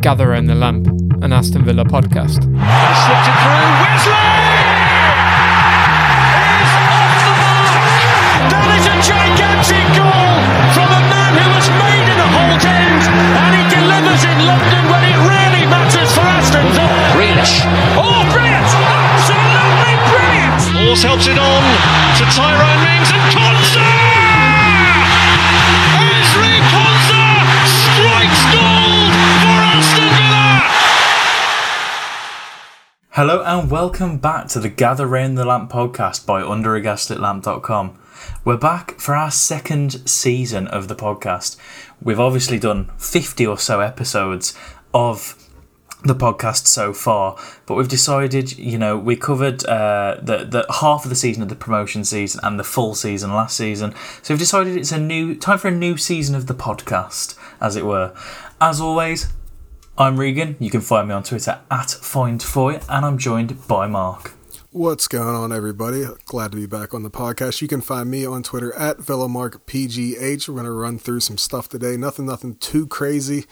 Gather Round the Lamp, an Aston Villa podcast. Slipped it through. Wesley is off the mark. That is a gigantic goal from a man who was made in the Holt End, and he delivers in London when it really matters for Aston Villa. Grealish. Oh, brilliant! Absolutely brilliant! Hause helps it on to Tyrone Mings and Konsa! Hello and welcome back to the Gather Round the Lamp podcast by underagaslitlamp.com. We're back for our second season of the podcast. We've obviously done 50 or so episodes of the podcast so far, but we've decided, you know, we covered uh, the, the half of the season of the promotion season and the full season last season. So we've decided it's a new time for a new season of the podcast, as it were. As always, I'm Regan. You can find me on Twitter at FindFoy, and I'm joined by Mark. What's going on, everybody? Glad to be back on the podcast. You can find me on Twitter at VillaMarkPGH. We're going to run through some stuff today. Nothing, nothing too crazy.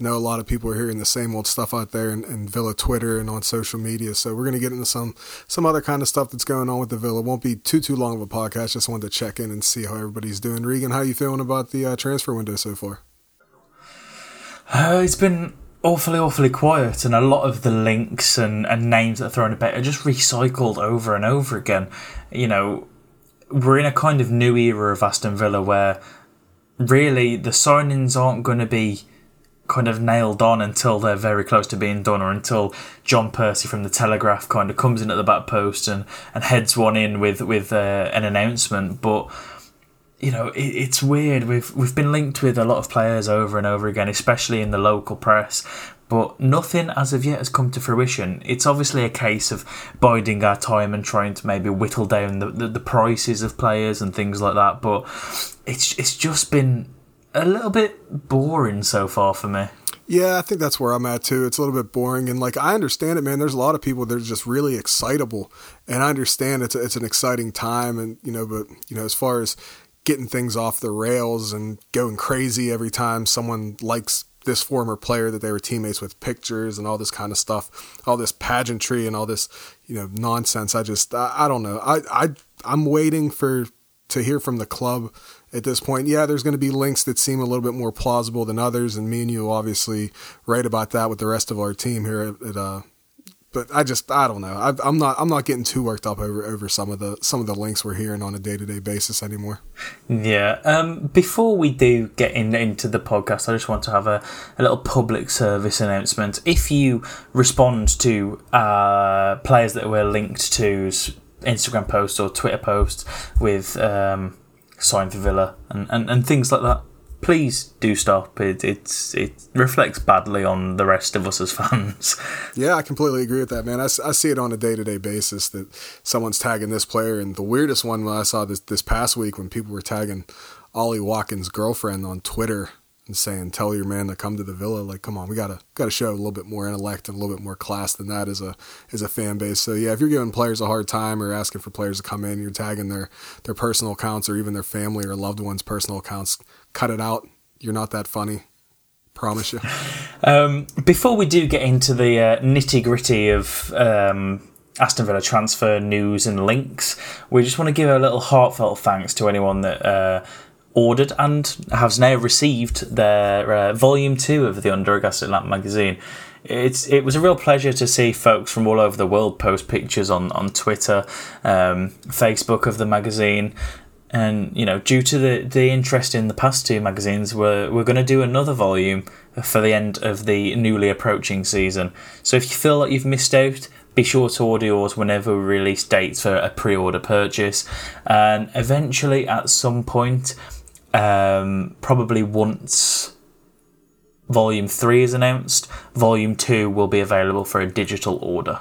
I know a lot of people are hearing the same old stuff out there in, in Villa Twitter and on social media. So we're going to get into some some other kind of stuff that's going on with the Villa. Won't be too too long of a podcast. Just wanted to check in and see how everybody's doing. Regan, how you feeling about the uh, transfer window so far? Uh, it's been awfully, awfully quiet, and a lot of the links and, and names that are thrown about are just recycled over and over again. You know, we're in a kind of new era of Aston Villa where really the signings aren't going to be kind of nailed on until they're very close to being done or until John Percy from the Telegraph kind of comes in at the back post and, and heads one in with with uh, an announcement but you know it, it's weird we've we've been linked with a lot of players over and over again especially in the local press but nothing as of yet has come to fruition. It's obviously a case of biding our time and trying to maybe whittle down the, the, the prices of players and things like that. But it's it's just been a little bit boring so far for me. Yeah, I think that's where I'm at too. It's a little bit boring, and like I understand it, man. There's a lot of people that are just really excitable, and I understand it's a, it's an exciting time, and you know, but you know, as far as getting things off the rails and going crazy every time someone likes this former player that they were teammates with pictures and all this kind of stuff all this pageantry and all this you know nonsense. I just i, I don't know. I, I i'm waiting for to hear from the club at this point. Yeah there's going to be links that seem a little bit more plausible than others and me and you obviously write about that with the rest of our team here at, at uh but I just I don't know. I, I'm not I'm not getting too worked up over over some of the some of the links we're hearing on a day to day basis anymore. Yeah. Um, before we do get in, into the podcast, I just want to have a, a little public service announcement. If you respond to uh, players that were linked to Instagram posts or Twitter posts with um, sign for Villa and, and, and things like that, please do stop. It it's it reflects badly on the rest of us as fans. Yeah, I completely agree with that, man. I, I see it on a day to day basis that someone's tagging this player, and the weirdest one I saw this this past week when people were tagging Ollie Watkins' girlfriend on Twitter and saying, "Tell your man to come to the villa." Like, come on, we gotta gotta show a little bit more intellect and a little bit more class than that as a as a fan base. So yeah, if you're giving players a hard time or asking for players to come in, you're tagging their their personal accounts or even their family or loved ones' personal accounts. Cut it out. You're not that funny. Promise you. Um, before we do get into the uh, nitty gritty of um, Aston Villa transfer news and links, we just want to give a little heartfelt thanks to anyone that uh, ordered and has now received their uh, volume two of the Under a Gaslit Lamp magazine. It's it was a real pleasure to see folks from all over the world post pictures on on Twitter, um, Facebook of the magazine. And you know, due to the, the interest in the past two magazines, we're we're going to do another volume for the end of the newly approaching season. So if you feel like you've missed out, be sure to order yours whenever we release dates for a pre-order purchase. And eventually, at some point, um, probably once Volume Three is announced, Volume Two will be available for a digital order.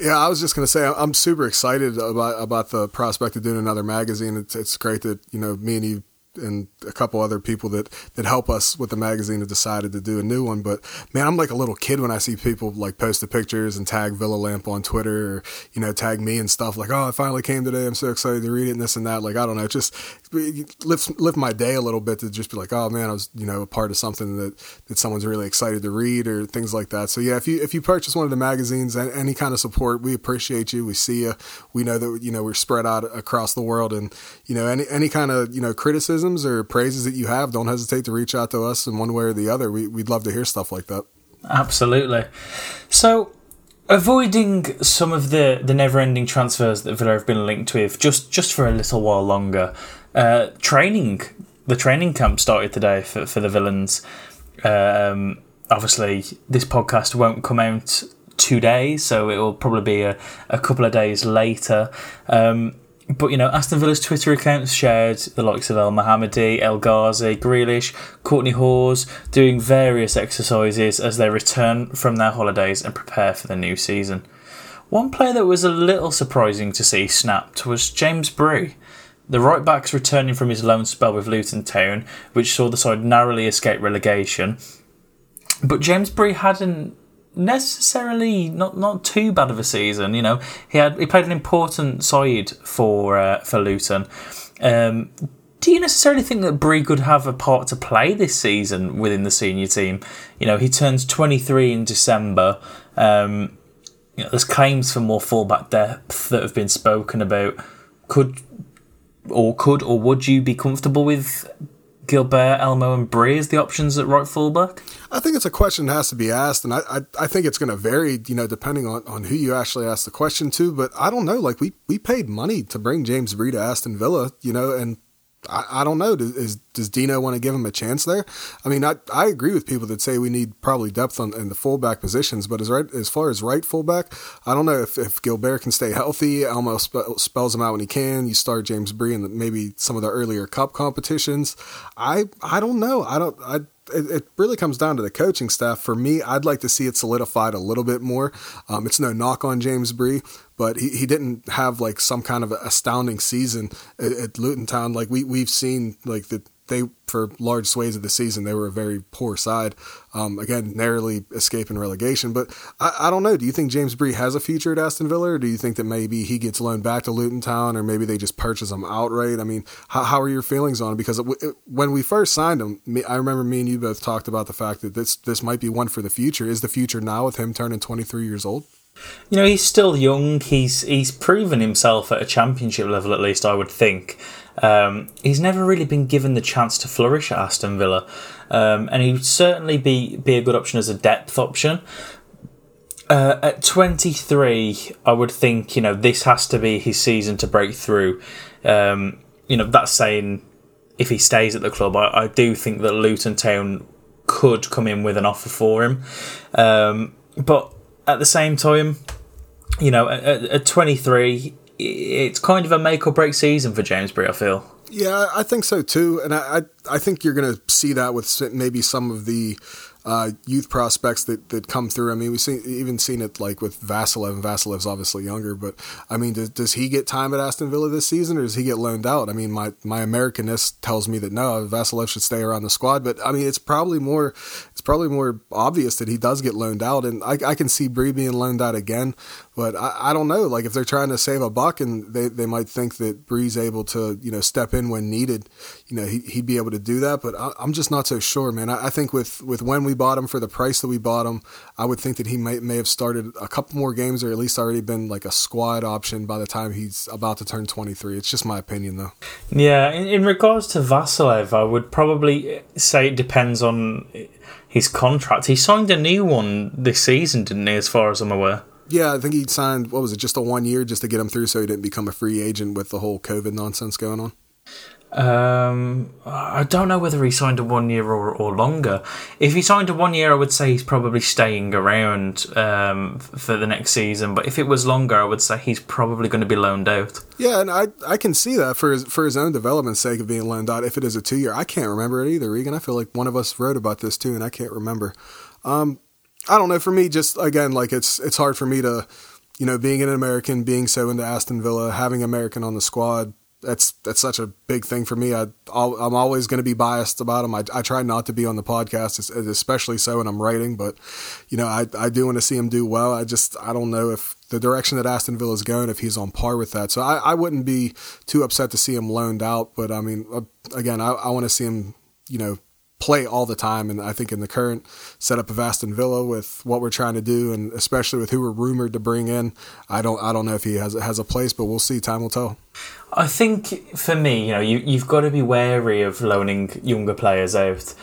Yeah, I was just gonna say I'm super excited about about the prospect of doing another magazine. It's it's great that you know me and you and a couple other people that that help us with the magazine have decided to do a new one. But man, I'm like a little kid when I see people like post the pictures and tag Villa Lamp on Twitter or you know tag me and stuff like, oh, I finally came today. I'm so excited to read it and this and that. Like I don't know, just lift lift my day a little bit to just be like, oh man, I was you know a part of something that that someone's really excited to read or things like that. So yeah, if you if you purchase one of the magazines, any kind of support, we appreciate you. We see you. We know that you know we're spread out across the world, and you know any any kind of you know criticisms or praises that you have, don't hesitate to reach out to us in one way or the other. We, we'd love to hear stuff like that. Absolutely. So avoiding some of the, the never ending transfers that Villa have been linked with just, just for a little while longer. Uh, training, the training camp started today for, for the villains. Um, obviously, this podcast won't come out today, so it will probably be a, a couple of days later. Um, but you know, Aston Villa's Twitter accounts shared the likes of Elmohamady, El Ghazi, Grealish, Kortney Hause doing various exercises as they return from their holidays and prepare for the new season. One player that was a little surprising to see snapped was James Bree. The right back's returning from his loan spell with Luton Town, which saw the side narrowly escape relegation. But James Bree hadn't necessarily not not too bad of a season. You know, he had he played an important side for uh, for Luton. Um, do you necessarily think that Bree could have a part to play this season within the senior team? You know, he turns 23 in December. Um, you know, there's claims for more fullback depth that have been spoken about. Could or could or would you be comfortable with Guilbert, Elmo, and Bree as the options at right fullback? I think it's a question that has to be asked, and I I, I think it's going to vary, you know, depending on, on who you actually ask the question to. But I don't know. Like we we paid money to bring James Bree to Aston Villa, you know, and I, I don't know. Does, is, does Deano want to give him a chance there? I mean, I, I agree with people that say we need probably depth on in the fullback positions, but as right as far as right fullback, I don't know if, if Guilbert can stay healthy. Elmo spe- spells him out when he can. You start James Bree in the, maybe some of the earlier cup competitions. I I don't know. I don't. I it, it, really comes down to the coaching staff. For me, I'd like to see it solidified a little bit more. Um, it's no knock on James Bree, but he, he didn't have like some kind of astounding season at, at Luton Town. Like we we've seen like the they for large swathes of the season they were a very poor side. Um, again, narrowly escaping relegation. But I, I, don't know. Do you think James Bree has a future at Aston Villa, or do you think that maybe he gets loaned back to Luton Town, or maybe they just purchase him outright? I mean, how, how are your feelings on it? Because it, it, when we first signed him, me, I remember me and you both talked about the fact that this this might be one for the future. Is the future now with him turning 23 years old? You know, he's still young. He's he's proven himself at a championship level, at least I would think. Um, he's never really been given the chance to flourish at Aston Villa, um, and he would certainly be be a good option as a depth option. Uh, at 23, I would think you know this has to be his season to break through. Um, you know that's saying if he stays at the club, I, I, do think that Luton Town could come in with an offer for him. Um, but at the same time, you know, at, at 23, it's kind of a make or break season for James Bree. I feel. Yeah, I think so too, and I I, I think you're going to see that with maybe some of the uh, youth prospects that, that come through. I mean, we've seen, even seen it like with Vassilev, and Vassilev's obviously younger, but I mean, does, does he get time at Aston Villa this season or does he get loaned out? I mean, my, my Americanness tells me that no, Vassilev should stay around the squad, but I mean, it's probably more, it's probably more obvious that he does get loaned out, and I, I can see Bree being loaned out again, but I, I don't know, like if they're trying to save a buck and they, they might think that Bree's able to, you know, step in when needed, you know, he, he'd be able to do that, but I, am just not so sure, man. I, I think with, with when we bought him for the price that we bought him, I would think that he may may have started a couple more games or at least already been like a squad option by the time he's about to turn 23. It's just my opinion though. Yeah, in, in regards to Vassilev, I would probably say it depends on his contract. He signed a new one this season, didn't he, as far as I'm aware? Yeah, I think he signed, what was it, just a one year just to get him through so he didn't become a free agent with the whole COVID nonsense going on? Um, I don't know whether he signed a one year or, or longer. If he signed a one year, I would say he's probably staying around um, for the next season. But if it was longer, I would say he's probably going to be loaned out. Yeah, and I I can see that for his, for his own development's sake of being loaned out. If it is a two year, I can't remember it either. Regan, I feel like one of us wrote about this too, and I can't remember. Um, I don't know. For me, just again, like it's it's hard for me to, you know, being an American, being so into Aston Villa, having American on the squad that's that's such a big thing for me. I I'm always going to be biased about him. I, I try not to be on the podcast, especially so when I'm writing. But you know, I I do want to see him do well. I just I don't know if the direction that Aston Villa is going, if he's on par with that. So I, I wouldn't be too upset to see him loaned out. But I mean, uh, again, I, I want to see him, you know, play all the time. And I think in the current setup of Aston Villa with what we're trying to do, and especially with who we're rumored to bring in, I don't I don't know if he has has a place, but we'll see. Time will tell. I think for me, you know, you you've got to be wary of loaning younger players out.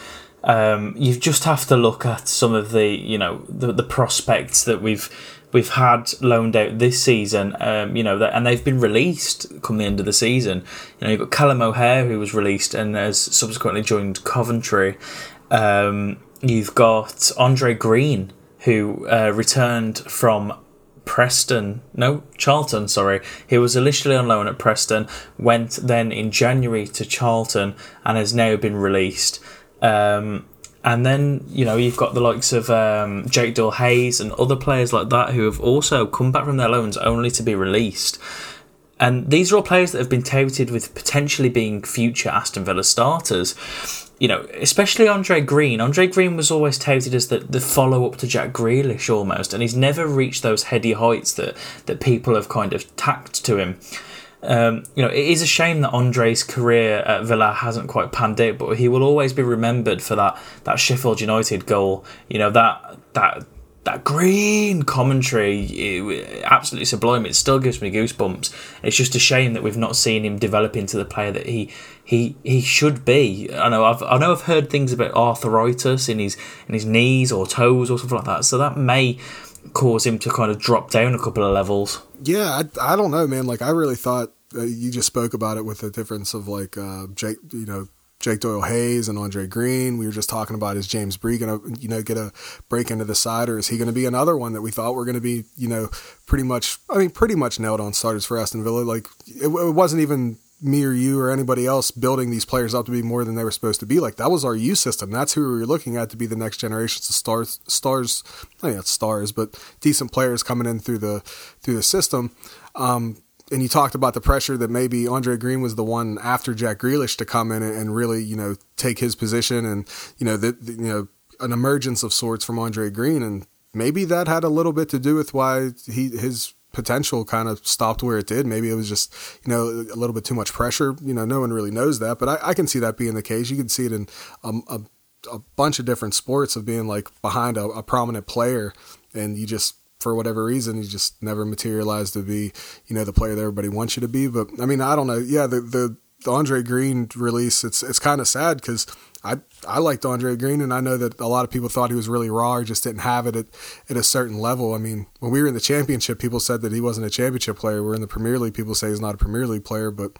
Um, you just have to look at some of the you know the, the prospects that we've we've had loaned out this season, um, you know, and they've been released come the end of the season. You know, you've got Callum O'Hare who was released and has subsequently joined Coventry. Um, you've got Andre Green who uh, returned from Preston, no, Charlton, sorry. He was initially on loan at Preston, went then in January to Charlton, and has now been released. Um, and then, you know, you've got the likes of um, Jake Doyle Hayes and other players like that who have also come back from their loans only to be released. And these are all players that have been touted with potentially being future Aston Villa starters. You know, especially Andre Green. Andre Green was always touted as the, the follow up to Jack Grealish almost, and he's never reached those heady heights that, that people have kind of tacked to him. Um, you know, it is a shame that Andre's career at Villa hasn't quite panned out, but he will always be remembered for that that Sheffield United goal. You know that that that green commentary, it, absolutely sublime. It still gives me goosebumps. It's just a shame that we've not seen him develop into the player that he he he should be. I know I've I know I've heard things about arthritis in his in his knees or toes or something like that. So that may cause him to kind of drop down a couple of levels. Yeah, I, I don't know, man. Like I really thought uh, you just spoke about it with the difference of like uh, Jake, you know, Jake Doyle Hayes and Andre Green. We were just talking about is James Bree going to, you know, get a break into the side, or is he going to be another one that we thought were going to be, you know, pretty much, I mean, pretty much nailed on starters for Aston Villa. Like it, it wasn't even me or you or anybody else building these players up to be more than they were supposed to be. Like that was our U system. That's who we were looking at to be the next generation of stars, stars, not stars, but decent players coming in through the through the system. Um, and you talked about the pressure that maybe Andre Green was the one after Jack Grealish to come in and, really, you know, take his position and, you know, that you know, an emergence of sorts from Andre Green. And maybe that had a little bit to do with why he, his potential kind of stopped where it did. Maybe it was just, you know, a little bit too much pressure. You know, no one really knows that, but I, I can see that being the case. You can see it in a, a, a bunch of different sports of being like behind a, a prominent player and you just for whatever reason, you just never materialized to be, you know, the player that everybody wants you to be. But I mean, I don't know. Yeah, the the, the Andre Green release, it's it's kind of sad because I I liked Andre Green, and I know that a lot of people thought he was really raw, or just didn't have it at, at a certain level. I mean, when we were in the championship, people said that he wasn't a championship player. We're in the Premier League, people say he's not a Premier League player, but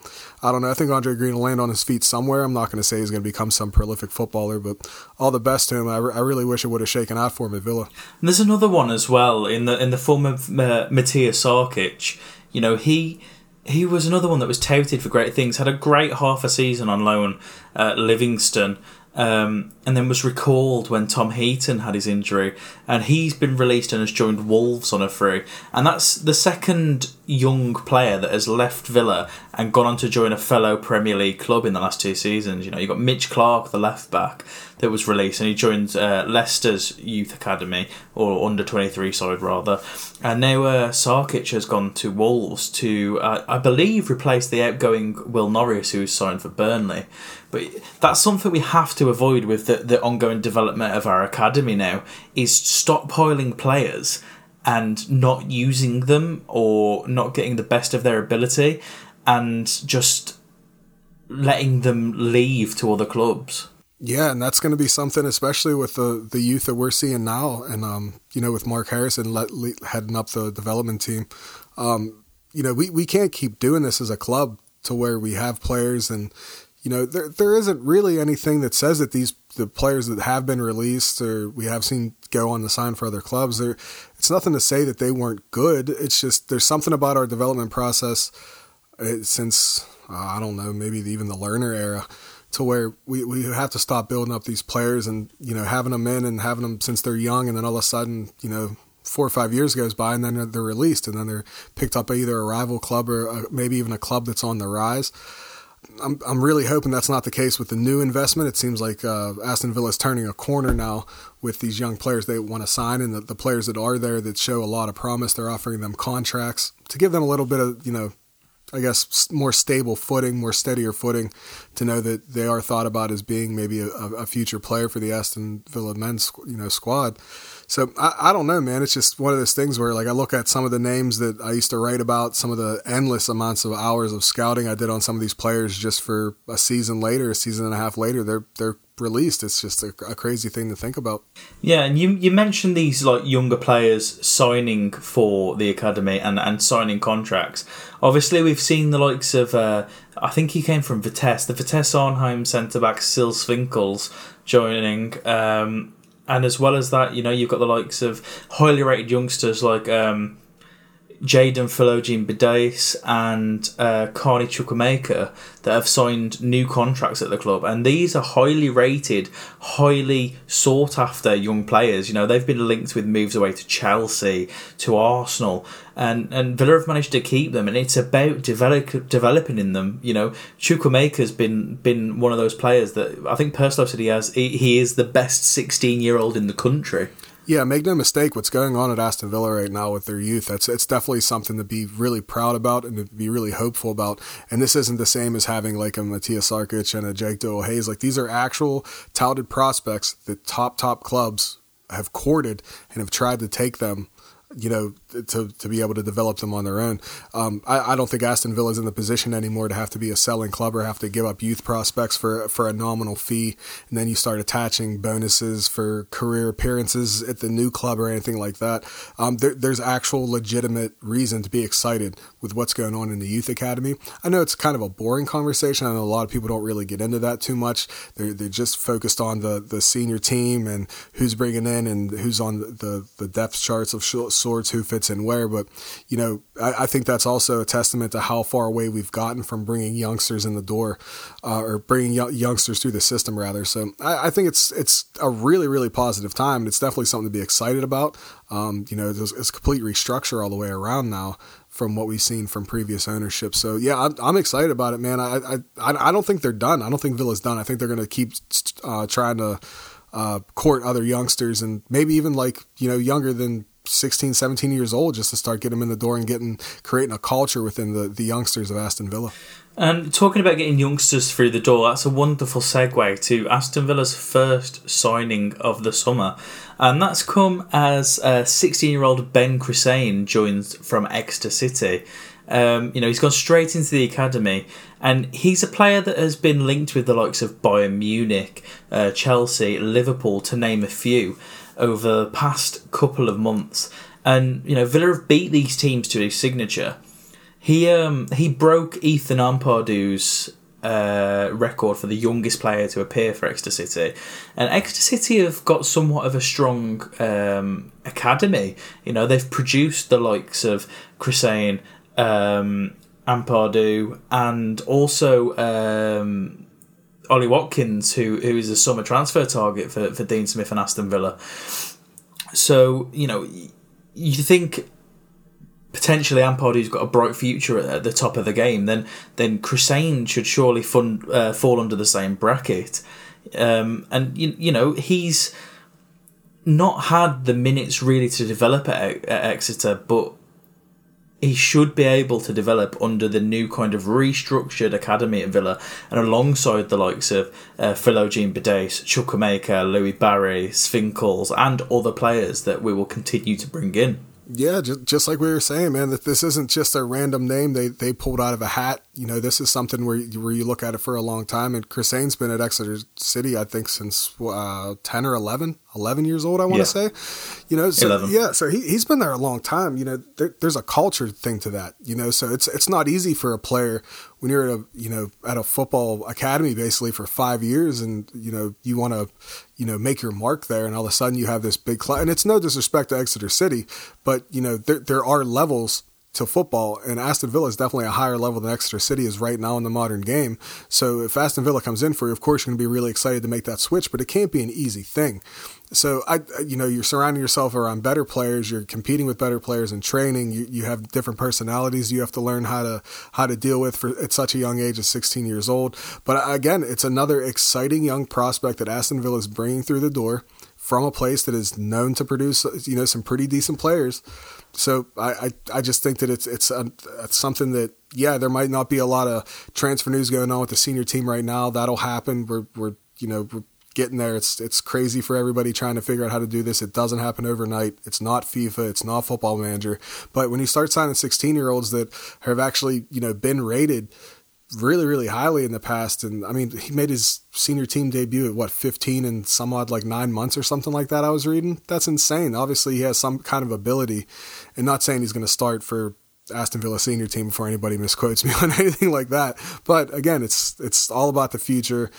I don't know. I think Andre Green will land on his feet somewhere. I'm not going to say he's going to become some prolific footballer, but all the best to him. I, re- I really wish it would have shaken out for him at Villa. And there's another one as well in the in the form of uh, Matija Sarkic. You know, he he was another one that was touted for great things. Had a great half a season on loan at Livingston, um, and then was recalled when Tom Heaton had his injury, and he's been released and has joined Wolves on a free. And that's the second young player that has left Villa and gone on to join a fellow Premier League club in the last two seasons. You know, you got Mitch Clark, the left back, that was released, and he joined uh, Leicester's youth academy or under twenty three side rather. And now uh, Sarkic has gone to Wolves to, uh, I believe, replace the outgoing Will Norris, who's signed for Burnley. But that's something we have to avoid with the, the ongoing development of our academy now is stockpiling players and not using them or not getting the best of their ability and just letting them leave to other clubs. Yeah, and that's going to be something, especially with the the youth that we're seeing now, and um, you know, with Mark Harrison let, heading up the development team. Um, you know, we, we can't keep doing this as a club to where we have players and you know there there isn't really anything that says that these the players that have been released or we have seen go on to sign for other clubs there it's nothing to say that they weren't good it's just there's something about our development process uh, since uh, I don't know maybe even the Lerner era to where we, we have to stop building up these players and you know having them in and having them since they're young and then all of a sudden you know four or five years goes by, and then they're released, and then they're picked up by either a rival club or a, maybe even a club that's on the rise. I'm I'm really hoping that's not the case with the new investment. It seems like uh, Aston Villa is turning a corner now with these young players they want to sign, and the, the players that are there that show a lot of promise. They're offering them contracts to give them a little bit of you know I guess, more stable footing, more steadier footing, to know that they are thought about as being maybe a, a future player for the Aston Villa men's you know squad. So I, I don't know, man. It's just one of those things where like I look at some of the names that I used to write about, some of the endless amounts of hours of scouting I did on some of these players just for a season later, a season and a half later, they're they're released. It's just a, a, crazy thing to think about. Yeah, and you you mentioned these like younger players signing for the academy and and signing contracts. Obviously, we've seen the likes of uh, I think he came from Vitesse, the Vitesse Arnhem centre back Sils Swinkels joining. Um, and as well as that, you know, you've got the likes of highly rated youngsters like um, Jayden Philogene-Bidace and uh, Carney that have signed new contracts at the club. And these are highly rated, highly sought after young players. You know, they've been linked with moves away to Chelsea, to Arsenal, and, and Villa have managed to keep them. And it's about develop, developing in them. You know, Chukwuemeka's been been one of those players that I think Purslow said he has. He, he is the best 16 year old in the country. Yeah, make no mistake. What's going on at Aston Villa right now with their youth, that's it's definitely something to be really proud about and to be really hopeful about. And this isn't the same as having like a Matthias Sarkic and a Jake Doyle Hayes. Like these are actual touted prospects that top top clubs have courted and have tried to take them you know, to, to be able to develop them on their own. Um, I, I, don't think Aston Villa is in the position anymore to have to be a selling club or have to give up youth prospects for for a nominal fee, and then you start attaching bonuses for career appearances at the new club or anything like that. Um, there, there's actual legitimate reason to be excited with what's going on in the youth academy. I know it's kind of a boring conversation. I know a lot of people don't really get into that too much. They're they're just focused on the the senior team and who's bringing in and who's on the the depth charts of sorts, who fits in where. But you know, I, I, think that's also a testament to how far away we've gotten from bringing youngsters in the door, uh, or bringing youngsters through the system rather. So I, I, think it's it's a really really positive time. It's definitely something to be excited about. Um, you know, it's, it's complete restructure all the way around now from what we've seen from previous ownership. So yeah, I'm, I'm excited about it, man. I, I I don't think they're done. I don't think Villa's done. I think they're going to keep uh, trying to uh, court other youngsters and maybe even like you know younger than 16, 17 years old just to start getting them in the door and getting creating a culture within the, the youngsters of Aston Villa. And talking about getting youngsters through the door, that's a wonderful segue to Aston Villa's first signing of the summer. And that's come as 16 year old Ben Chrisene joins from Exeter City. Um, you know, he's gone straight into the academy, and he's a player that has been linked with the likes of Bayern Munich, uh, Chelsea, Liverpool, to name a few over the past couple of months. And you know, Villa have beat these teams to a signature. He um he broke Ethan Ampadu's uh, record for the youngest player to appear for Exeter City, and Exeter City have got somewhat of a strong um, academy. You know, they've produced the likes of Chrisene, um, Ampadu, and also um, Ollie Watkins, who who is a summer transfer target for, for Dean Smith and Aston Villa. So you know, you think potentially Ampadu's got a bright future at, the top of the game, then then Chrisene should surely fund, uh, fall under the same bracket. Um, and you, you know he's not had the minutes really to develop at, at Exeter, but he should be able to develop under the new kind of restructured academy at Villa and alongside the likes of uh, Jean Bidace, Chukwuemeka, Louis Barry, Swinkels, and other players that we will continue to bring in. Yeah, just, just like we were saying, man, that this isn't just a random name they, they pulled out of a hat. You know, this is something where you, where you look at it for a long time. And Chrisene's been at Exeter City, I think, since uh, 10 or 11, 11 years old, I want to yeah. say. You know, so, 11. yeah, so he, he's been there a long time. You know, there, there's a culture thing to that, you know, so it's it's not easy for a player when you're at a, you know, at a football academy basically for five years and, you know, you want to, you know, make your mark there and all of a sudden you have this big class. And it's no disrespect to Exeter City, but, you know, there, there are levels to football, and Aston Villa is definitely a higher level than Exeter City is right now in the modern game. So if Aston Villa comes in for you, of course you're going to be really excited to make that switch, but it can't be an easy thing. So I, you know, you're surrounding yourself around better players. You're competing with better players in training. You, you have different personalities. You have to learn how to how to deal with for at such a young age of 16 years old. But again, it's another exciting young prospect that Aston Villa is bringing through the door from a place that is known to produce, you know, some pretty decent players. So I, I, I just think that it's it's, um, a, it's something that yeah, there might not be a lot of transfer news going on with the senior team right now. That'll happen. We're we're you know getting there. It's it's crazy for everybody trying to figure out how to do this. It doesn't happen overnight. It's not FIFA. It's not Football Manager. But when you start signing 16 year olds that have actually you know been rated really really highly in the past and i mean he made his senior team debut at what 15 and some odd like nine months or something like that i was reading that's insane obviously he has some kind of ability and not saying he's going to start for aston villa senior team before anybody misquotes me on anything like that but again it's it's all about the future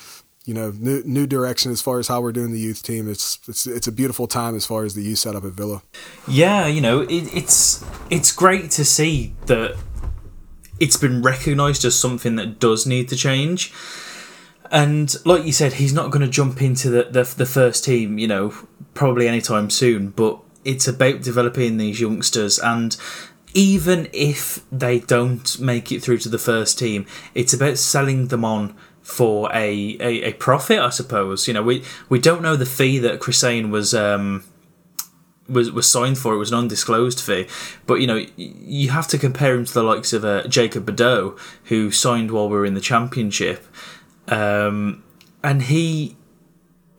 you know, new, new direction as far as how we're doing the youth team. It's it's it's a beautiful time as far as the youth setup at Villa. Yeah, you know, it, it's it's great to see that it's been recognised as something that does need to change. And like you said, he's not going to jump into the, the the first team, you know, probably anytime soon. But it's about developing these youngsters and even if they don't make it through to the first team, it's about selling them on for a, a, a profit, I suppose. You know, we we don't know the fee that Chrisene was um, was was signed for. It was an undisclosed fee, but you know you have to compare him to the likes of uh, Jacob Bedeau, who signed while we were in the championship, um, and he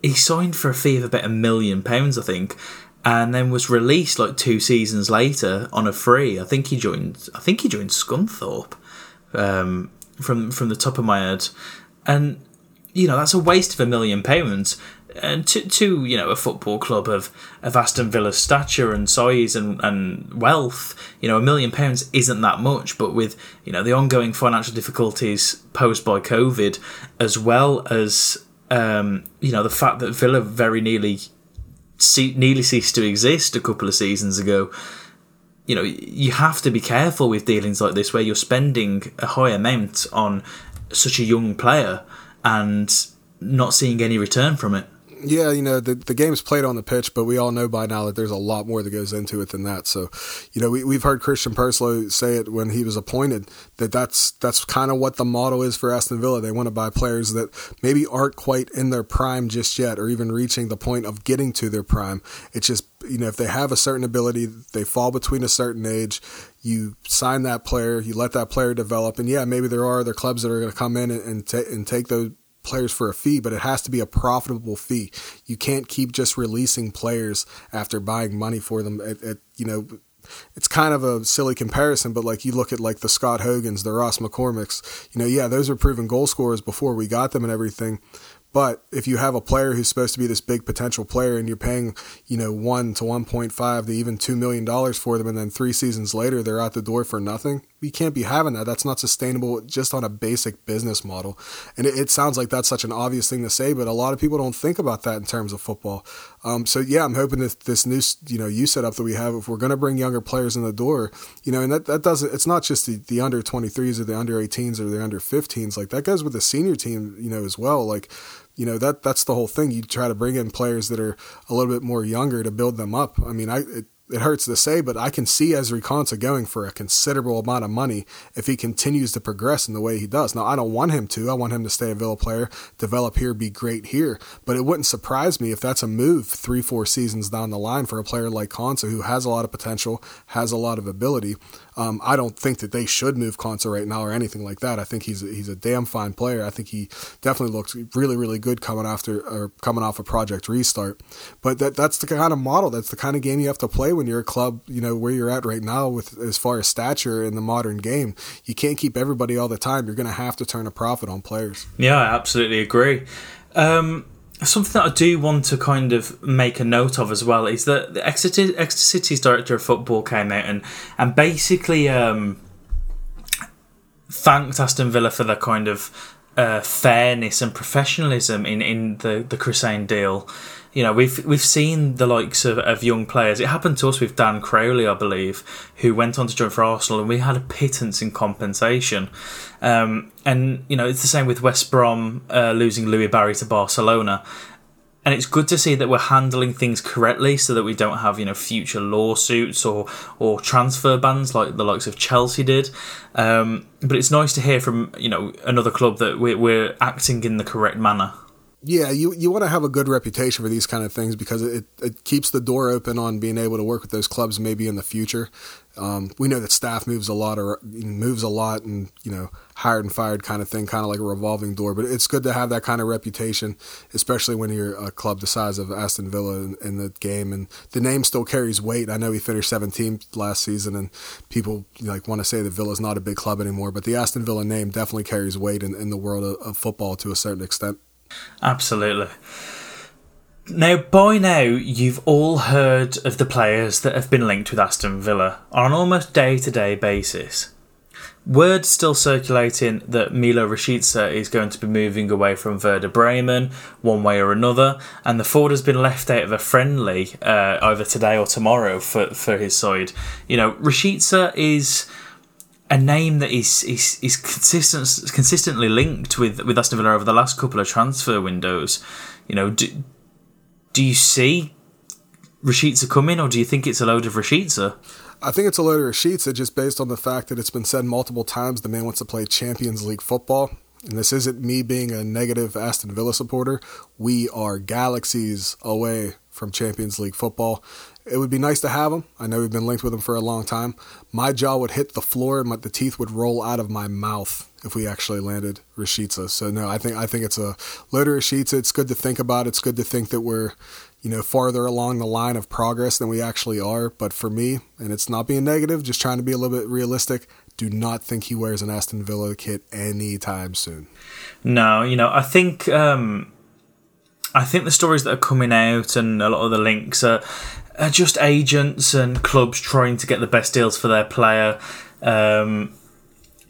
he signed for a fee of about a million pounds, I think, and then was released like two seasons later on a free. I think he joined. I think he joined Scunthorpe. Um, from from the top of my head, and you know that's a waste of a million pounds and to, to you know a football club of, of Aston Villa's stature and size and, and wealth, you know a million pounds isn't that much. But with you know the ongoing financial difficulties posed by COVID, as well as um, you know the fact that Villa very nearly ce- nearly ceased to exist a couple of seasons ago. You know you have to be careful with dealings like this, where you're spending a high amount on such a young player and not seeing any return from it. Yeah, you know, the, the game's played on the pitch, but we all know by now that there's a lot more that goes into it than that. So, you know, we, we've heard Christian Purslow say it when he was appointed that that's, that's kind of what the model is for Aston Villa. They want to buy players that maybe aren't quite in their prime just yet or even reaching the point of getting to their prime. It's just, you know, if they have a certain ability, they fall between a certain age, you sign that player, you let that player develop. And yeah, maybe there are other clubs that are going to come in and, and, ta- and take those players for a fee, but it has to be a profitable fee. You can't keep just releasing players after buying money for them. At, at, you know, it's kind of a silly comparison, but like you look at like the Scott Hogans, the Ross McCormacks, you know, yeah, those were proven goal scorers before we got them and everything. But if you have a player who's supposed to be this big potential player and you're paying, you know, one to 1.5 to even $2 million for them, and then three seasons later they're out the door for nothing, we can't be having that. That's not sustainable just on a basic business model. And it, it, sounds like that's such an obvious thing to say, but a lot of people don't think about that in terms of football. Um, so yeah, I'm hoping that this new, you know, you setup that we have, if we're going to bring younger players in the door, you know, and that, that doesn't, it's not just the, the under 23s or the under 18s or the under 15s. Like that goes with the senior team, you know, as well. Like, you know that that's the whole thing. You try to bring in players that are a little bit more younger to build them up. I mean, I it, it hurts to say, but I can see Ezri Konsa going for a considerable amount of money if he continues to progress in the way he does. Now, I don't want him to. I want him to stay a Villa player, develop here, be great here. But it wouldn't surprise me if that's a move three, four seasons down the line for a player like Konsa who has a lot of potential, has a lot of ability. Um, I don't think that they should move Konsa right now or anything like that. I think he's he's a damn fine player. I think he definitely looks really really good coming after or coming off a project restart. But that that's the kind of model. That's the kind of game you have to play when you're a club. You know where you're at right now with as far as stature in the modern game. You can't keep everybody all the time. You're going to have to turn a profit on players. Yeah, I absolutely agree. Um, something that I do want to kind of make a note of as well is that the Exeter, Exeter City's director of football came out and and basically um, thanked Aston Villa for the kind of uh, fairness and professionalism in, in the the Chrisene deal you know, we've we've seen the likes of, of young players. It happened to us with Dan Crowley, I believe, who went on to join for Arsenal, and we had a pittance in compensation. Um, and you know, it's the same with West Brom uh, losing Louis Barry to Barcelona. and it's good to see that we're handling things correctly so that we don't have you know future lawsuits or or transfer bans like the likes of Chelsea did. Um, but it's nice to hear from you know another club that we're, we're acting in the correct manner. Yeah, you, you want to have a good reputation for these kind of things because it, it keeps the door open on being able to work with those clubs maybe in the future. Um, we know that staff moves a lot or moves a lot and, you know, hired and fired kind of thing, kind of like a revolving door. But it's good to have that kind of reputation, especially when you're a club the size of Aston Villa in, in the game. And the name still carries weight. I know he finished 17th last season and people like want to say that Villa's not a big club anymore, but the Aston Villa name definitely carries weight in, in the world of, of football to a certain extent. Absolutely. Now, by now, you've all heard of the players that have been linked with Aston Villa on an almost day to day basis. Word still circulating that Milot Rashica is going to be moving away from Werder Bremen one way or another, and the forward has been left out of a friendly uh, either today or tomorrow for, for his side. You know, Rashica is a name that is is, is consistent, consistently linked with, with Aston Villa over the last couple of transfer windows. You know, do, do you see Rashica coming, or do you think it's a load of Rashica? I think it's a load of Rashica just based on the fact that it's been said multiple times the man wants to play Champions League football. And this isn't me being a negative Aston Villa supporter. We are galaxies away from Champions League football. It would be nice to have him. I know we've been linked with him for a long time. My jaw would hit the floor and my, the teeth would roll out of my mouth if we actually landed Rashica. So no, I think I think it's a load of Rashica. It's good to think about. It's good to think that we're, you know, farther along the line of progress than we actually are. But for me, and it's not being negative, just trying to be a little bit realistic. Do not think he wears an Aston Villa kit anytime soon. No, you know, I think um, I think the stories that are coming out and a lot of the links are, are just agents and clubs trying to get the best deals for their player. Um,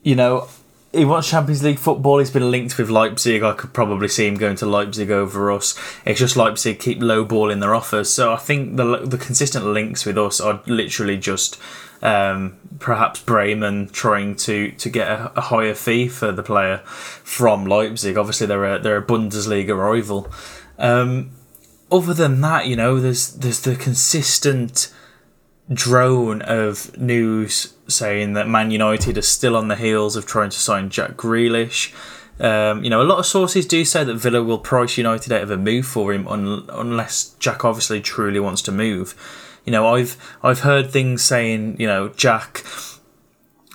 you know, he wants Champions League football. He's been linked with Leipzig. I could probably see him going to Leipzig over us. It's just Leipzig keep lowballing their offers. So I think the the consistent links with us are literally just um, perhaps Bremen trying to to get a, a, higher fee for the player from Leipzig. Obviously, they're a, they're a Bundesliga rival. Um, other than that, you know, there's there's the consistent drone of news saying that Man United are still on the heels of trying to sign Jack Grealish. Um, you know, a lot of sources do say that Villa will price United out of a move for him un- unless Jack obviously truly wants to move. You know, I've I've heard things saying, you know, Jack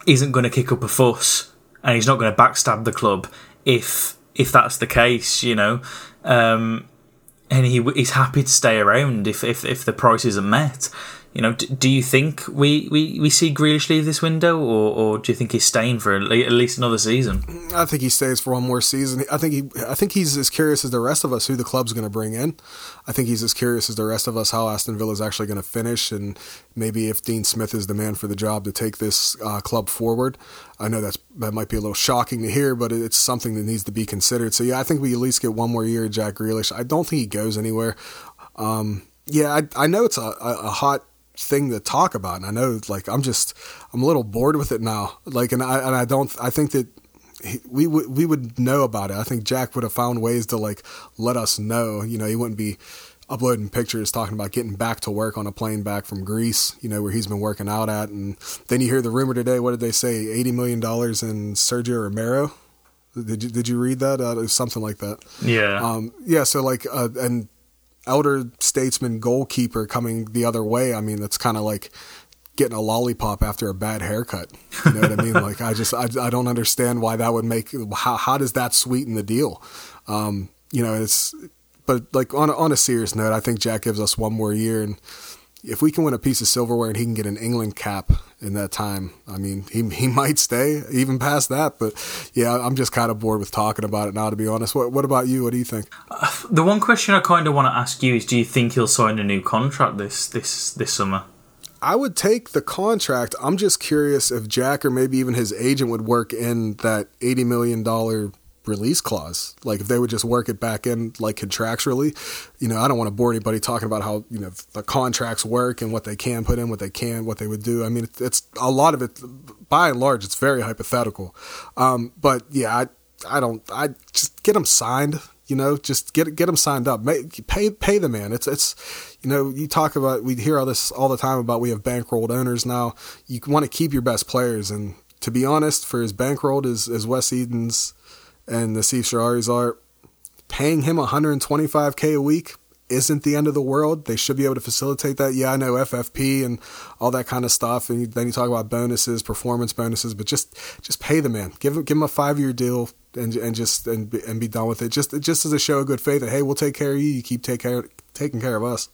isn't going to kick up a fuss and he's not going to backstab the club if if that's the case. You know, um, and he he's happy to stay around if if, if the price isn't met. You know, do, do you think we, we, we see Grealish leave this window, or, or do you think he's staying for at least another season? I think he stays for one more season. I think he I think he's as curious as the rest of us who the club's going to bring in. I think he's as curious as the rest of us how Aston Villa is actually going to finish, and maybe if Dean Smith is the man for the job to take this uh, club forward. I know that's that might be a little shocking to hear, but it's something that needs to be considered. So yeah, I think we at least get one more year of Jack Grealish. I don't think he goes anywhere. Um, yeah, I, I know it's a, a, a hot thing to talk about. And I know, like, I'm just, I'm a little bored with it now. Like, and I, and I don't, I think that he, we would, we would know about it. I think Jack would have found ways to like let us know. You know, he wouldn't be uploading pictures talking about getting back to work on a plane back from Greece. You know, where he's been working out at. And then you hear the rumor today. What did they say? Eighty million dollars in Sergio Romero. Did you did you read that? Uh, something like that. Yeah. Um, yeah. So like, uh, and elder statesman goalkeeper coming the other way, I mean, that's kind of like getting a lollipop after a bad haircut. You know what I mean? Like, I just, I, I don't understand why that would make, how, how does that sweeten the deal? Um, you know, it's, but like on on a serious note, I think Jack gives us one more year and, if we can win a piece of silverware and he can get an England cap in that time, I mean, he he might stay even past that. But yeah, I'm just kind of bored with talking about it now, to be honest. What What about you? What do you think? Uh, the one question I kind of want to ask you is: Do you think he'll sign a new contract this this this summer? I would take the contract. I'm just curious if Jack or maybe even his agent would work in that eighty million dollar release clause. Like if they would just work it back in like contractually, you know, I don't want to bore anybody talking about how, you know, the contracts work and what they can put in, what they can, what they would do. I mean, it's, a lot of it, by and large, it's very hypothetical. Um, but yeah, I, I don't, I just get them signed. You know, just get get them signed up. Pay pay the man. It's it's you know you talk about we hear all this all the time about we have bankrolled owners now. You want to keep your best players, and to be honest, for as bankrolled as as Wes Edens and the Sawirises are, paying him 125k a week isn't the end of the world. They should be able to facilitate that. Yeah, I know FFP and all that kind of stuff, and then you talk about bonuses, performance bonuses, but just just pay the man. Give him give him a five year deal and and just and and be done with it. Just just as a show of good faith that hey, we'll take care of you. You keep take care taking care of us.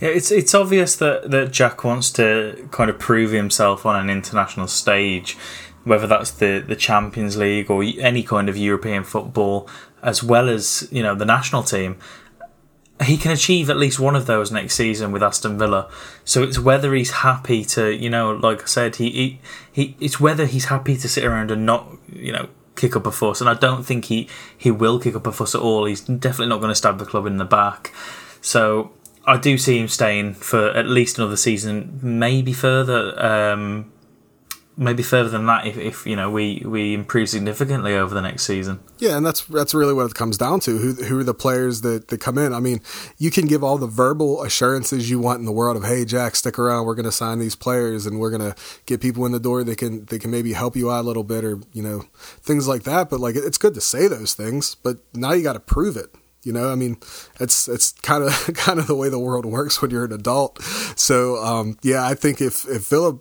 Yeah, it's it's obvious that that Jack wants to kind of prove himself on an international stage, whether that's the the Champions League or any kind of European football, as well as you know the national team he can achieve at least one of those next season with Aston Villa. So it's whether he's happy to, you know, like I said, he, he, he it's whether he's happy to sit around and not, you know, kick up a fuss. And I don't think he, he will kick up a fuss at all. He's definitely not going to stab the club in the back. So I do see him staying for at least another season, maybe further. Um, maybe further than that if, if you know we we improve significantly over the next season. Yeah, and that's that's really what it comes down to. Who who are the players that, that come in? I mean, you can give all the verbal assurances you want in the world of, hey Jack, stick around, we're gonna sign these players and we're gonna get people in the door they can they can maybe help you out a little bit or, you know, things like that. But like it's good to say those things, but now you gotta prove it. You know, I mean, it's it's kind of kind of the way the world works when you're an adult. So, um, yeah, I think if if Villa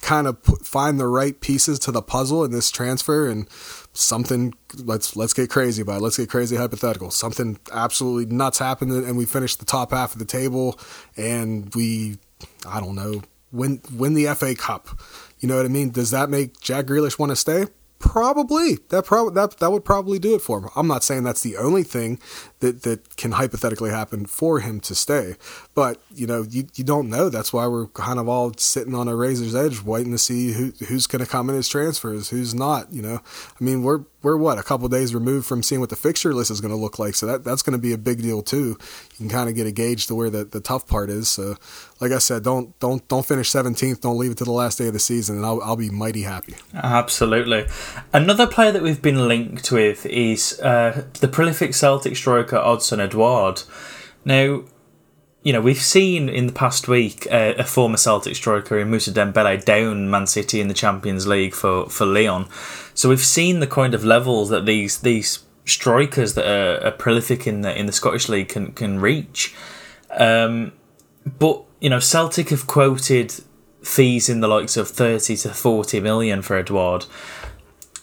kind of put, find the right pieces to the puzzle in this transfer and something let's let's get crazy about it. Let's get crazy hypothetical. Something absolutely nuts happened and we finished the top half of the table and we I don't know, win win the FA Cup. You know what I mean? Does that make Jack Grealish want to stay? Probably that probably that that would probably do it for him. I'm not saying that's the only thing that that can hypothetically happen for him to stay, but you know you you don't know. That's why we're kind of all sitting on a razor's edge, waiting to see who who's going to come in as transfers, who's not. You know, I mean we're we're what a couple days removed from seeing what the fixture list is going to look like, so that that's going to be a big deal too. You can kind of get a gauge to where the the tough part is. So like I said, don't don't don't finish 17th. Don't leave it to the last day of the season, and I'll, I'll be mighty happy. Absolutely. Another player that we've been linked with is uh, the prolific Celtic striker Odsonne Edouard. Now, you know, we've seen in the past week uh, a former Celtic striker in Moussa Dembele down Man City in the Champions League for, for Lyon. So we've seen the kind of levels that these these strikers that are, are prolific in the in the Scottish League can can reach. Um, but you know, Celtic have quoted fees in the likes of 30 to 40 million for Edouard.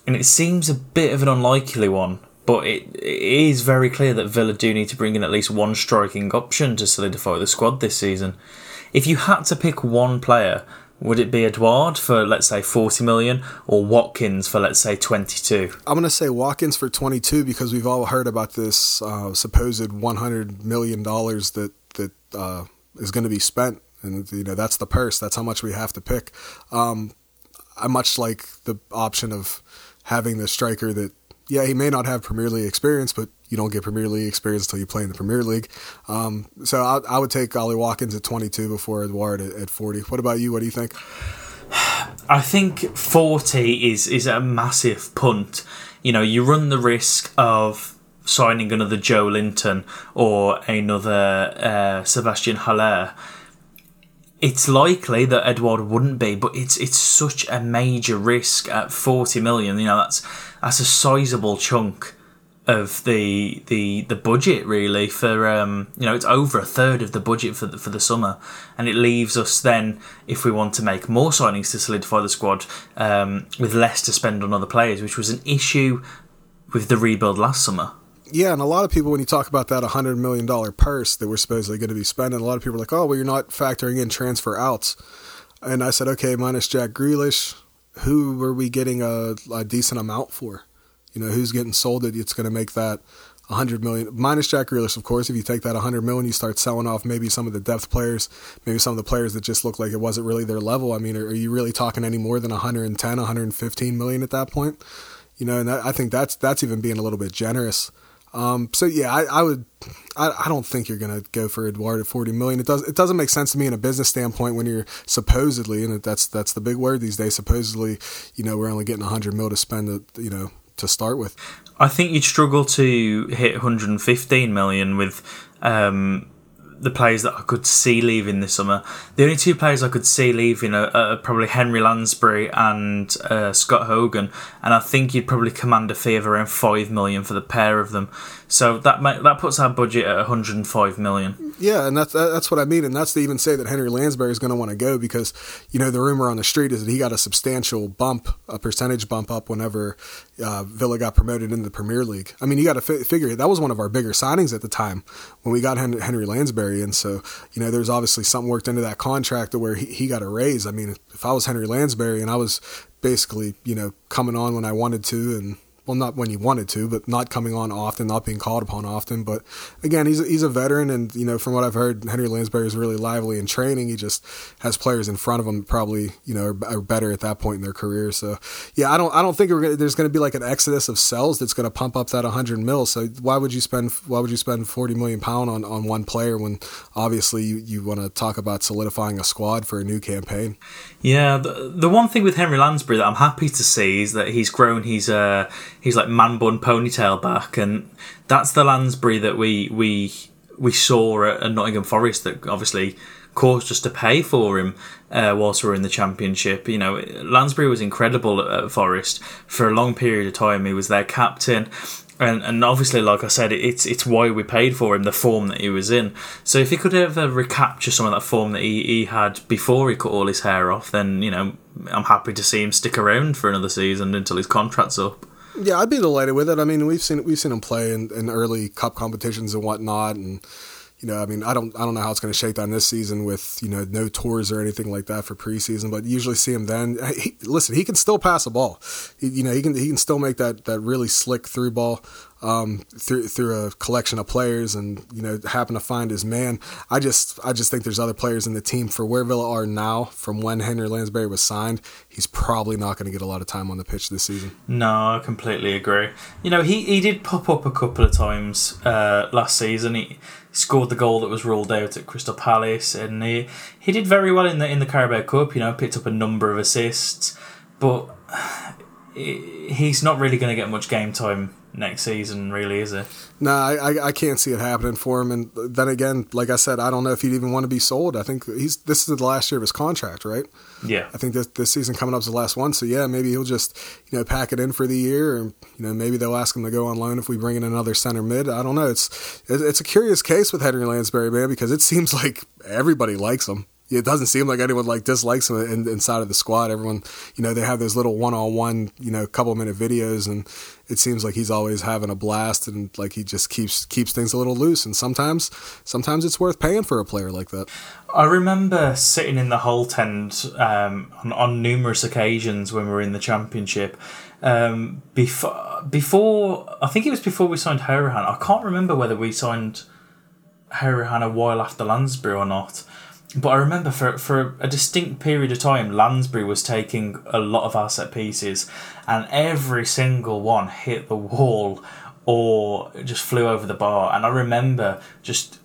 And it seems a bit of an unlikely one, but it, it is very clear that Villa do need to bring in at least one striking option to solidify the squad this season. If you had to pick one player, would it be Edouard for let's say 40 million or Watkins for let's say 22? I'm going to say Watkins for 22 because we've all heard about this uh, supposed 100 million dollars that that uh, is going to be spent, and you know that's the purse. That's how much we have to pick. Um, I much like the option of having the striker that, yeah, he may not have Premier League experience, but you don't get Premier League experience until you play in the Premier League. Um, so I, I, would take Ollie Watkins at 22 before Edouard at, at 40. What about you? What do you think? I think 40 is is a massive punt. You know, you run the risk of signing another Joelinton or another uh, Sébastien Haller, it's likely that Edouard wouldn't be, but it's it's such a major risk at forty million. You know, that's that's a sizable chunk of the the the budget really for um you know it's over a third of the budget for the, for the summer and it leaves us then if we want to make more signings to solidify the squad um, with less to spend on other players which was an issue with the rebuild last summer yeah, and a lot of people, when you talk about that $100 million purse that we're supposedly going to be spending, a lot of people are like, oh, well, you're not factoring in transfer outs. And I said, okay, minus Jack Grealish, who are we getting a, a decent amount for? You know, who's getting sold it? It's going to make that 100 million minus Jack Grealish, of course. If you take that 100 million, you start selling off maybe some of the depth players, maybe some of the players that just look like it wasn't really their level. I mean, are, are you really talking any more than 110, 115 million at that point? You know, and that, I think that's that's even being a little bit generous. Um, so yeah, I, I would. I, I, don't think you're gonna go for Edouard at 40 million. It does. It doesn't make sense to me in a business standpoint when you're supposedly, and that's that's the big word these days. Supposedly, you know, we're only getting 100 mil to spend, a, you know, to start with. I think you'd struggle to hit 115 million with um, the players that I could see leaving this summer. The only two players I could see leaving are, are probably Henry Lansbury and uh, Scott Hogan, and I think you'd probably command a fee of around five million for the pair of them. So that that puts our budget at 105 million. Yeah, and that's that's what I mean, and that's to even say that Henry Lansbury is going to want to go because you know the rumor on the street is that he got a substantial bump, a percentage bump up whenever uh, Villa got promoted into the Premier League. I mean, you got to fi- figure that was one of our bigger signings at the time when we got Henry Lansbury, and so you know there's obviously something worked into that contract to where he, he got a raise. I mean, if I was Henry Lansbury and I was basically you know coming on when I wanted to and well, not when he wanted to, but not coming on often, not being called upon often. But again, he's a, he's a veteran, and you know, from what I've heard, Henry Lansbury is really lively in training. He just has players in front of him probably you know are, are better at that point in their career. So yeah, I don't I don't think gonna, there's going to be like an exodus of cells that's going to pump up that 100 mil. So why would you spend why would you spend 40 million pound on on one player when obviously you, you want to talk about solidifying a squad for a new campaign? Yeah, the, the one thing with Henry Lansbury that I'm happy to see is that he's grown. He's uh he's like man bun ponytail back, and that's the Lansbury that we we we saw at, Nottingham Forest that obviously caused us to pay for him uh, whilst we were in the championship. You know, Lansbury was incredible at, at Forest for a long period of time. He was their captain. And, and obviously, like I said, it's it's why we paid for him, the form that he was in. So if he could ever recapture some of that form that he, he had before he cut all his hair off, then you know I'm happy to see him stick around for another season until his contract's up. Yeah, I'd be delighted with it. I mean, we've seen we've seen him play in, in early cup competitions and whatnot, and you know, I mean, I don't I don't know how it's going to shake down this season with you know no tours or anything like that for preseason, but usually see him then. He, listen, he can still pass a ball. He, you know, he can he can still make that that really slick through ball um, through through a collection of players, and you know happen to find his man. I just I just think there's other players in the team for where Villa are now from when Henry Lansbury was signed. He's probably not going to get a lot of time on the pitch this season. No, I completely agree. You know, he, he did pop up a couple of times uh, last season. He scored the goal that was ruled out at Crystal Palace, and he he did very well in the in the Carabao Cup. You know, picked up a number of assists, but he's not really going to get much game time next season, really, is it? No, I, I can't see it happening for him. And then again, like I said, I don't know if he'd even want to be sold. I think he's this is the last year of his contract, right? Yeah. I think this this season coming up is the last one. So yeah, maybe he'll just you know pack it in for the year, or you know maybe they'll ask him to go on loan if we bring in another center mid. I don't know. It's it's a curious case with Henry Lansbury, man, because it seems like everybody likes him it doesn't seem like anyone like dislikes him in, inside of the squad. Everyone, you know, they have those little one-on-one, you know, couple minute videos, and it seems like he's always having a blast, and like he just keeps keeps things a little loose. And sometimes, sometimes it's worth paying for a player like that. I remember sitting in the Holte End um, on, on numerous occasions when we were in the championship. Um, before, before I think it was before we signed Hourihane. I can't remember whether we signed Hourihane a while after Lansbury or not but I remember for for a distinct period of time, Lansbury was taking a lot of our set pieces, and every single one hit the wall or just flew over the bar. And I remember just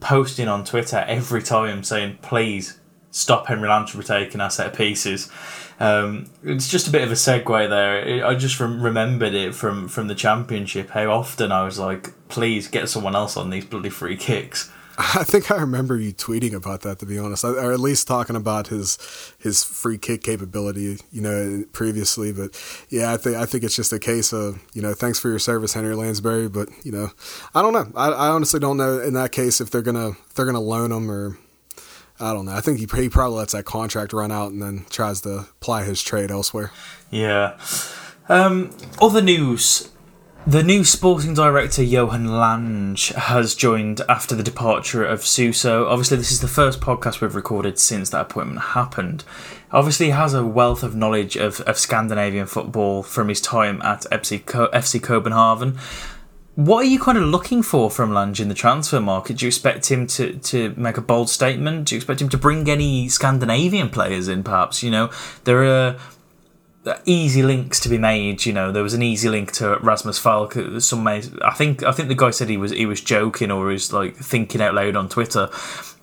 posting on Twitter every time saying, "Please stop Henry Lansbury taking our set pieces." Um, it's just a bit of a segue there. I just remembered it from from the championship. How often I was like, "Please get someone else on these bloody free kicks." I think I remember you tweeting about that, to be honest, or at least talking about his his free kick capability, you know, previously. But yeah, I think I think it's just a case of you know, thanks for your service, Henry Lansbury. But you know, I don't know. I, I honestly don't know in that case if they're gonna if they're gonna loan him or I don't know. I think he, he probably lets that contract run out and then tries to ply his trade elsewhere. Yeah. Um, other news the new sporting director Johan Lange has joined after the departure of Suso. Obviously, this is the first podcast we've recorded since that appointment happened. Obviously, he has a wealth of knowledge of, of Scandinavian football from his time at FC, FC Copenhagen. What are you kind of looking for from Lange in the transfer market? Do you expect him to, to make a bold statement? Do you expect him to bring any Scandinavian players in, perhaps? You know, there are easy links to be made. You know, there was an easy link to Rasmus Falk. Uh, some may, I think, I think the guy said he was he was joking or was like thinking out loud on Twitter.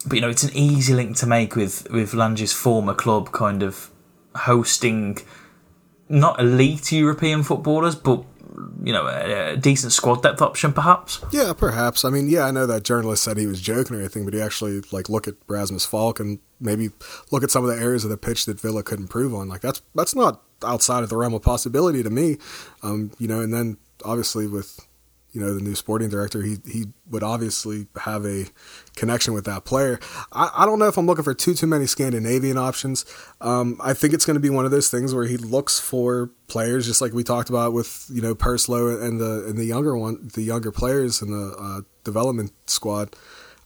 But you know, it's an easy link to make with with Lange's former club kind of hosting not elite European footballers, but you know, a, a, decent squad depth option, perhaps. Yeah, perhaps. I mean, yeah, I know that journalist said he was joking or anything, but he actually like look at Rasmus Falk and maybe look at some of the areas of the pitch that Villa could improve on. Like that's that's not outside of the realm of possibility to me. Um, you know, and then obviously with you know the new sporting director, he he would obviously have a connection with that player. I, I don't know if I'm looking for too too many Scandinavian options. Um, I think it's going to be one of those things where he looks for players, just like we talked about with you know Purslow and the and the younger one, the younger players in the uh, development squad.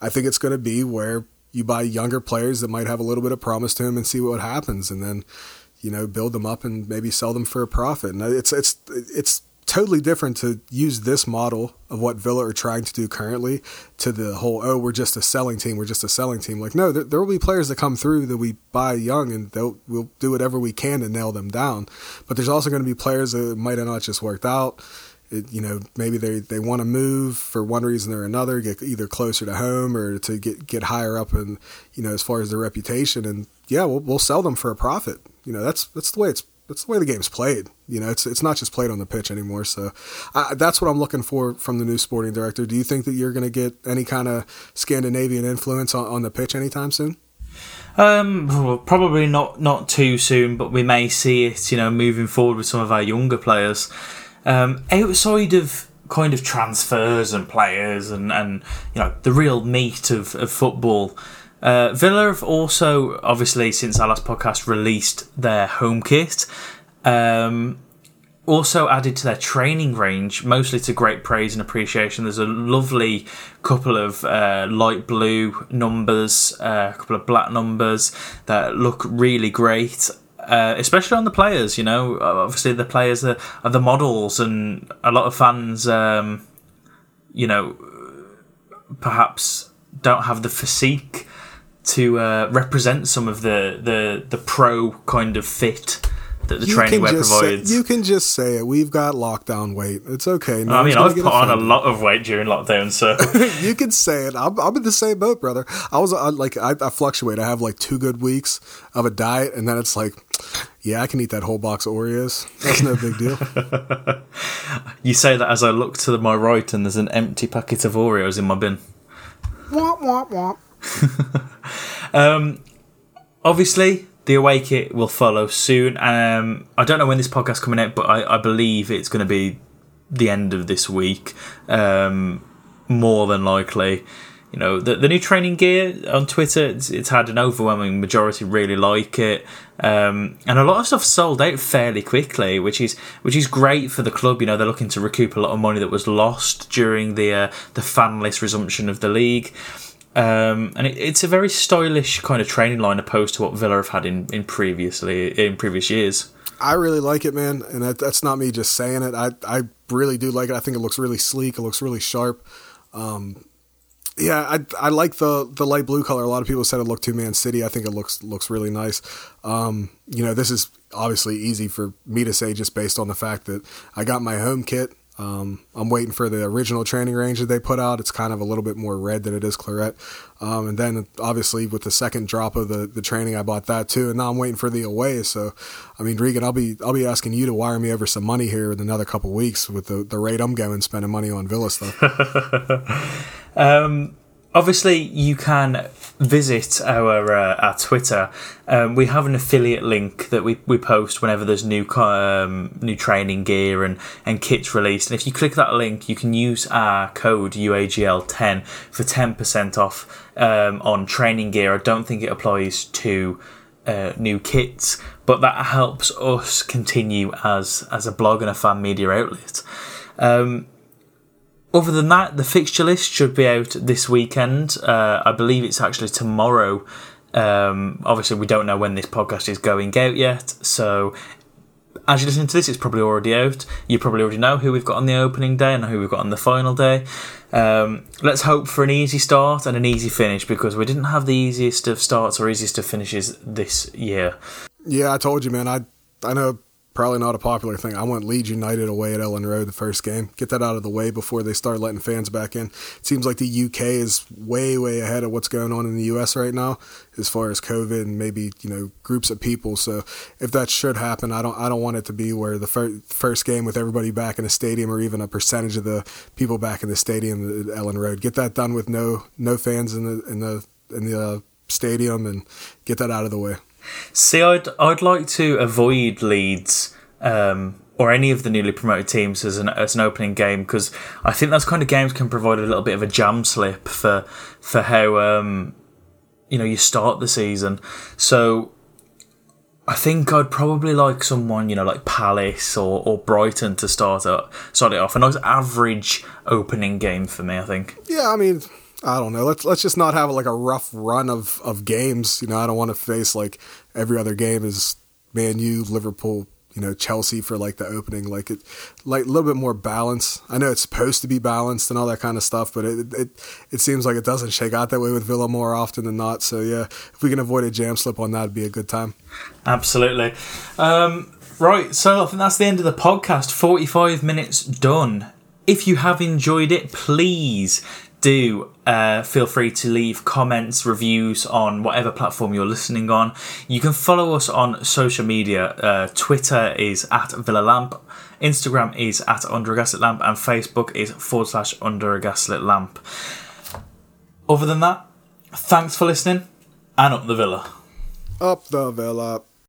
I think it's going to be where you buy younger players that might have a little bit of promise to him and see what happens, and then you know build them up and maybe sell them for a profit. And it's it's it's totally different to use this model of what Villa are trying to do currently to the whole, oh, we're just a selling team, we're just a selling team. Like, no, there, there will be players that come through that we buy young and we'll do whatever we can to nail them down. But there's also going to be players that might have not just worked out. It, you know, maybe they, they want to move for one reason or another, get either closer to home or to get, get higher up and, you know, as far as their reputation. And yeah, we'll, we'll sell them for a profit. You know, that's, that's the way it's that's the way the game's played. You know, it's it's not just played on the pitch anymore. So I, that's what I'm looking for from the new sporting director. Do you think that you're going to get any kind of Scandinavian influence on, on the pitch anytime soon? Um, probably not not too soon, but we may see it. You know, moving forward with some of our younger players. Um, outside of kind of transfers and players and, and you know the real meat of, of football. Uh, Villa have also, obviously, since our last podcast, released their home kit. Um, also added to their training range, mostly to great praise and appreciation. There's a lovely couple of uh, light blue numbers, uh, a couple of black numbers that look really great. Uh, especially on the players, you know, obviously the players are, are the models, and a lot of fans, um, you know, perhaps don't have the physique to uh, represent some of the, the the pro kind of fit that the you training wear provides. Say, you can just say it. We've got lockdown weight. It's okay. No I mean, I've put on a lot of weight during lockdown, so you can say it. I'm, I'm, in the same boat, brother. I was I, like I, I fluctuate. I have like two good weeks of a diet, and then it's like, yeah, I can eat that whole box of Oreos. That's no big deal. you say that as I look to my right, and there's an empty packet of Oreos in my bin. Womp womp womp. um, obviously, the away kit will follow soon. Um, I don't know when this podcast coming out, but I, I believe it's going to be the end of this week, um, more than likely. You know, the, the new training gear on Twitter, it's, it's had an overwhelming majority really like it, um, and a lot of stuff sold out fairly quickly, which is which is great for the club. You know, they're looking to recoup a lot of money that was lost during the uh, the fanless resumption of the league. Um, and it, it's a very stylish kind of training line opposed to what Villa have had in, in previously in previous years. I really like it, man, and that, that's not me just saying it. I I really do like it. I think it looks really sleek. It looks really sharp. Um, yeah, I I like the the light blue color. A lot of people said it looked too Man City. I think it looks looks really nice. Um, you know, this is obviously easy for me to say just based on the fact that I got my home kit um, I'm waiting for the original training range that they put out. It's kind of a little bit more red than it is claret. Um, and then obviously with the second drop of the, the training, I bought that too. And now I'm waiting for the away. So, I mean, Regan, I'll be I'll be asking you to wire me over some money here in another couple weeks with the, the rate I'm going spending money on Villa stuff. um, obviously you can visit our uh, our Twitter. Um, we have an affiliate link that we, we post whenever there's new um, new training gear and, and kits released. And if you click that link, you can use our code UAGL10 for ten percent off um, on training gear. I don't think it applies to uh, new kits, but that helps us continue as as a blog and a fan media outlet. Um, other than that, the fixture list should be out this weekend. Uh, I believe it's actually tomorrow. Um, obviously, we don't know when this podcast is going out yet, so as you're listening to this, it's probably already out. You probably already know who we've got on the opening day and who we've got on the final day. Um, let's hope for an easy start and an easy finish because we didn't have the easiest of starts or easiest of finishes this year. Yeah, I told you, man. I I know probably not a popular thing. I want Leeds United away at Elland Road the first game. Get that out of the way before they start letting fans back in. It seems like the UK is way, way ahead of what's going on in the US right now as far as COVID and maybe you know groups of people. So if that should happen, I don't I don't want it to be where the fir- first game with everybody back in the stadium or even a percentage of the people back in the stadium at Elland Road. Get that done with no no fans in the in the in the uh, stadium and get that out of the way. See, I'd I'd like to avoid Leeds um, or any of the newly promoted teams as an as an opening game because I think those kind of games can provide a little bit of a jam slip for for how um, you know you start the season. So I think I'd probably like someone you know like Palace or, or Brighton to start up start it off. A nice average opening game for me, I think. Yeah, I mean, I don't know. Let's let's just not have like a rough run of, of games. You know, I don't want to face like every other game is Man U, Liverpool, you know, Chelsea for like the opening. Like it, like a little bit more balance. I know it's supposed to be balanced and all that kind of stuff, but it it it seems like it doesn't shake out that way with Villa more often than not. So yeah, if we can avoid a jam slip on that, it'd be a good time. Absolutely. Um, right, so I think that's the end of the podcast. Forty five minutes done. If you have enjoyed it, please do uh, feel free to leave comments, reviews on whatever platform you're listening on. You can follow us on social media. Uh, Twitter is at Villa Lamp, Instagram is at Under a Gaslit Lamp, and Facebook is forward slash Under a Gaslit Lamp. Other than that, thanks for listening, and up the Villa. Up the Villa.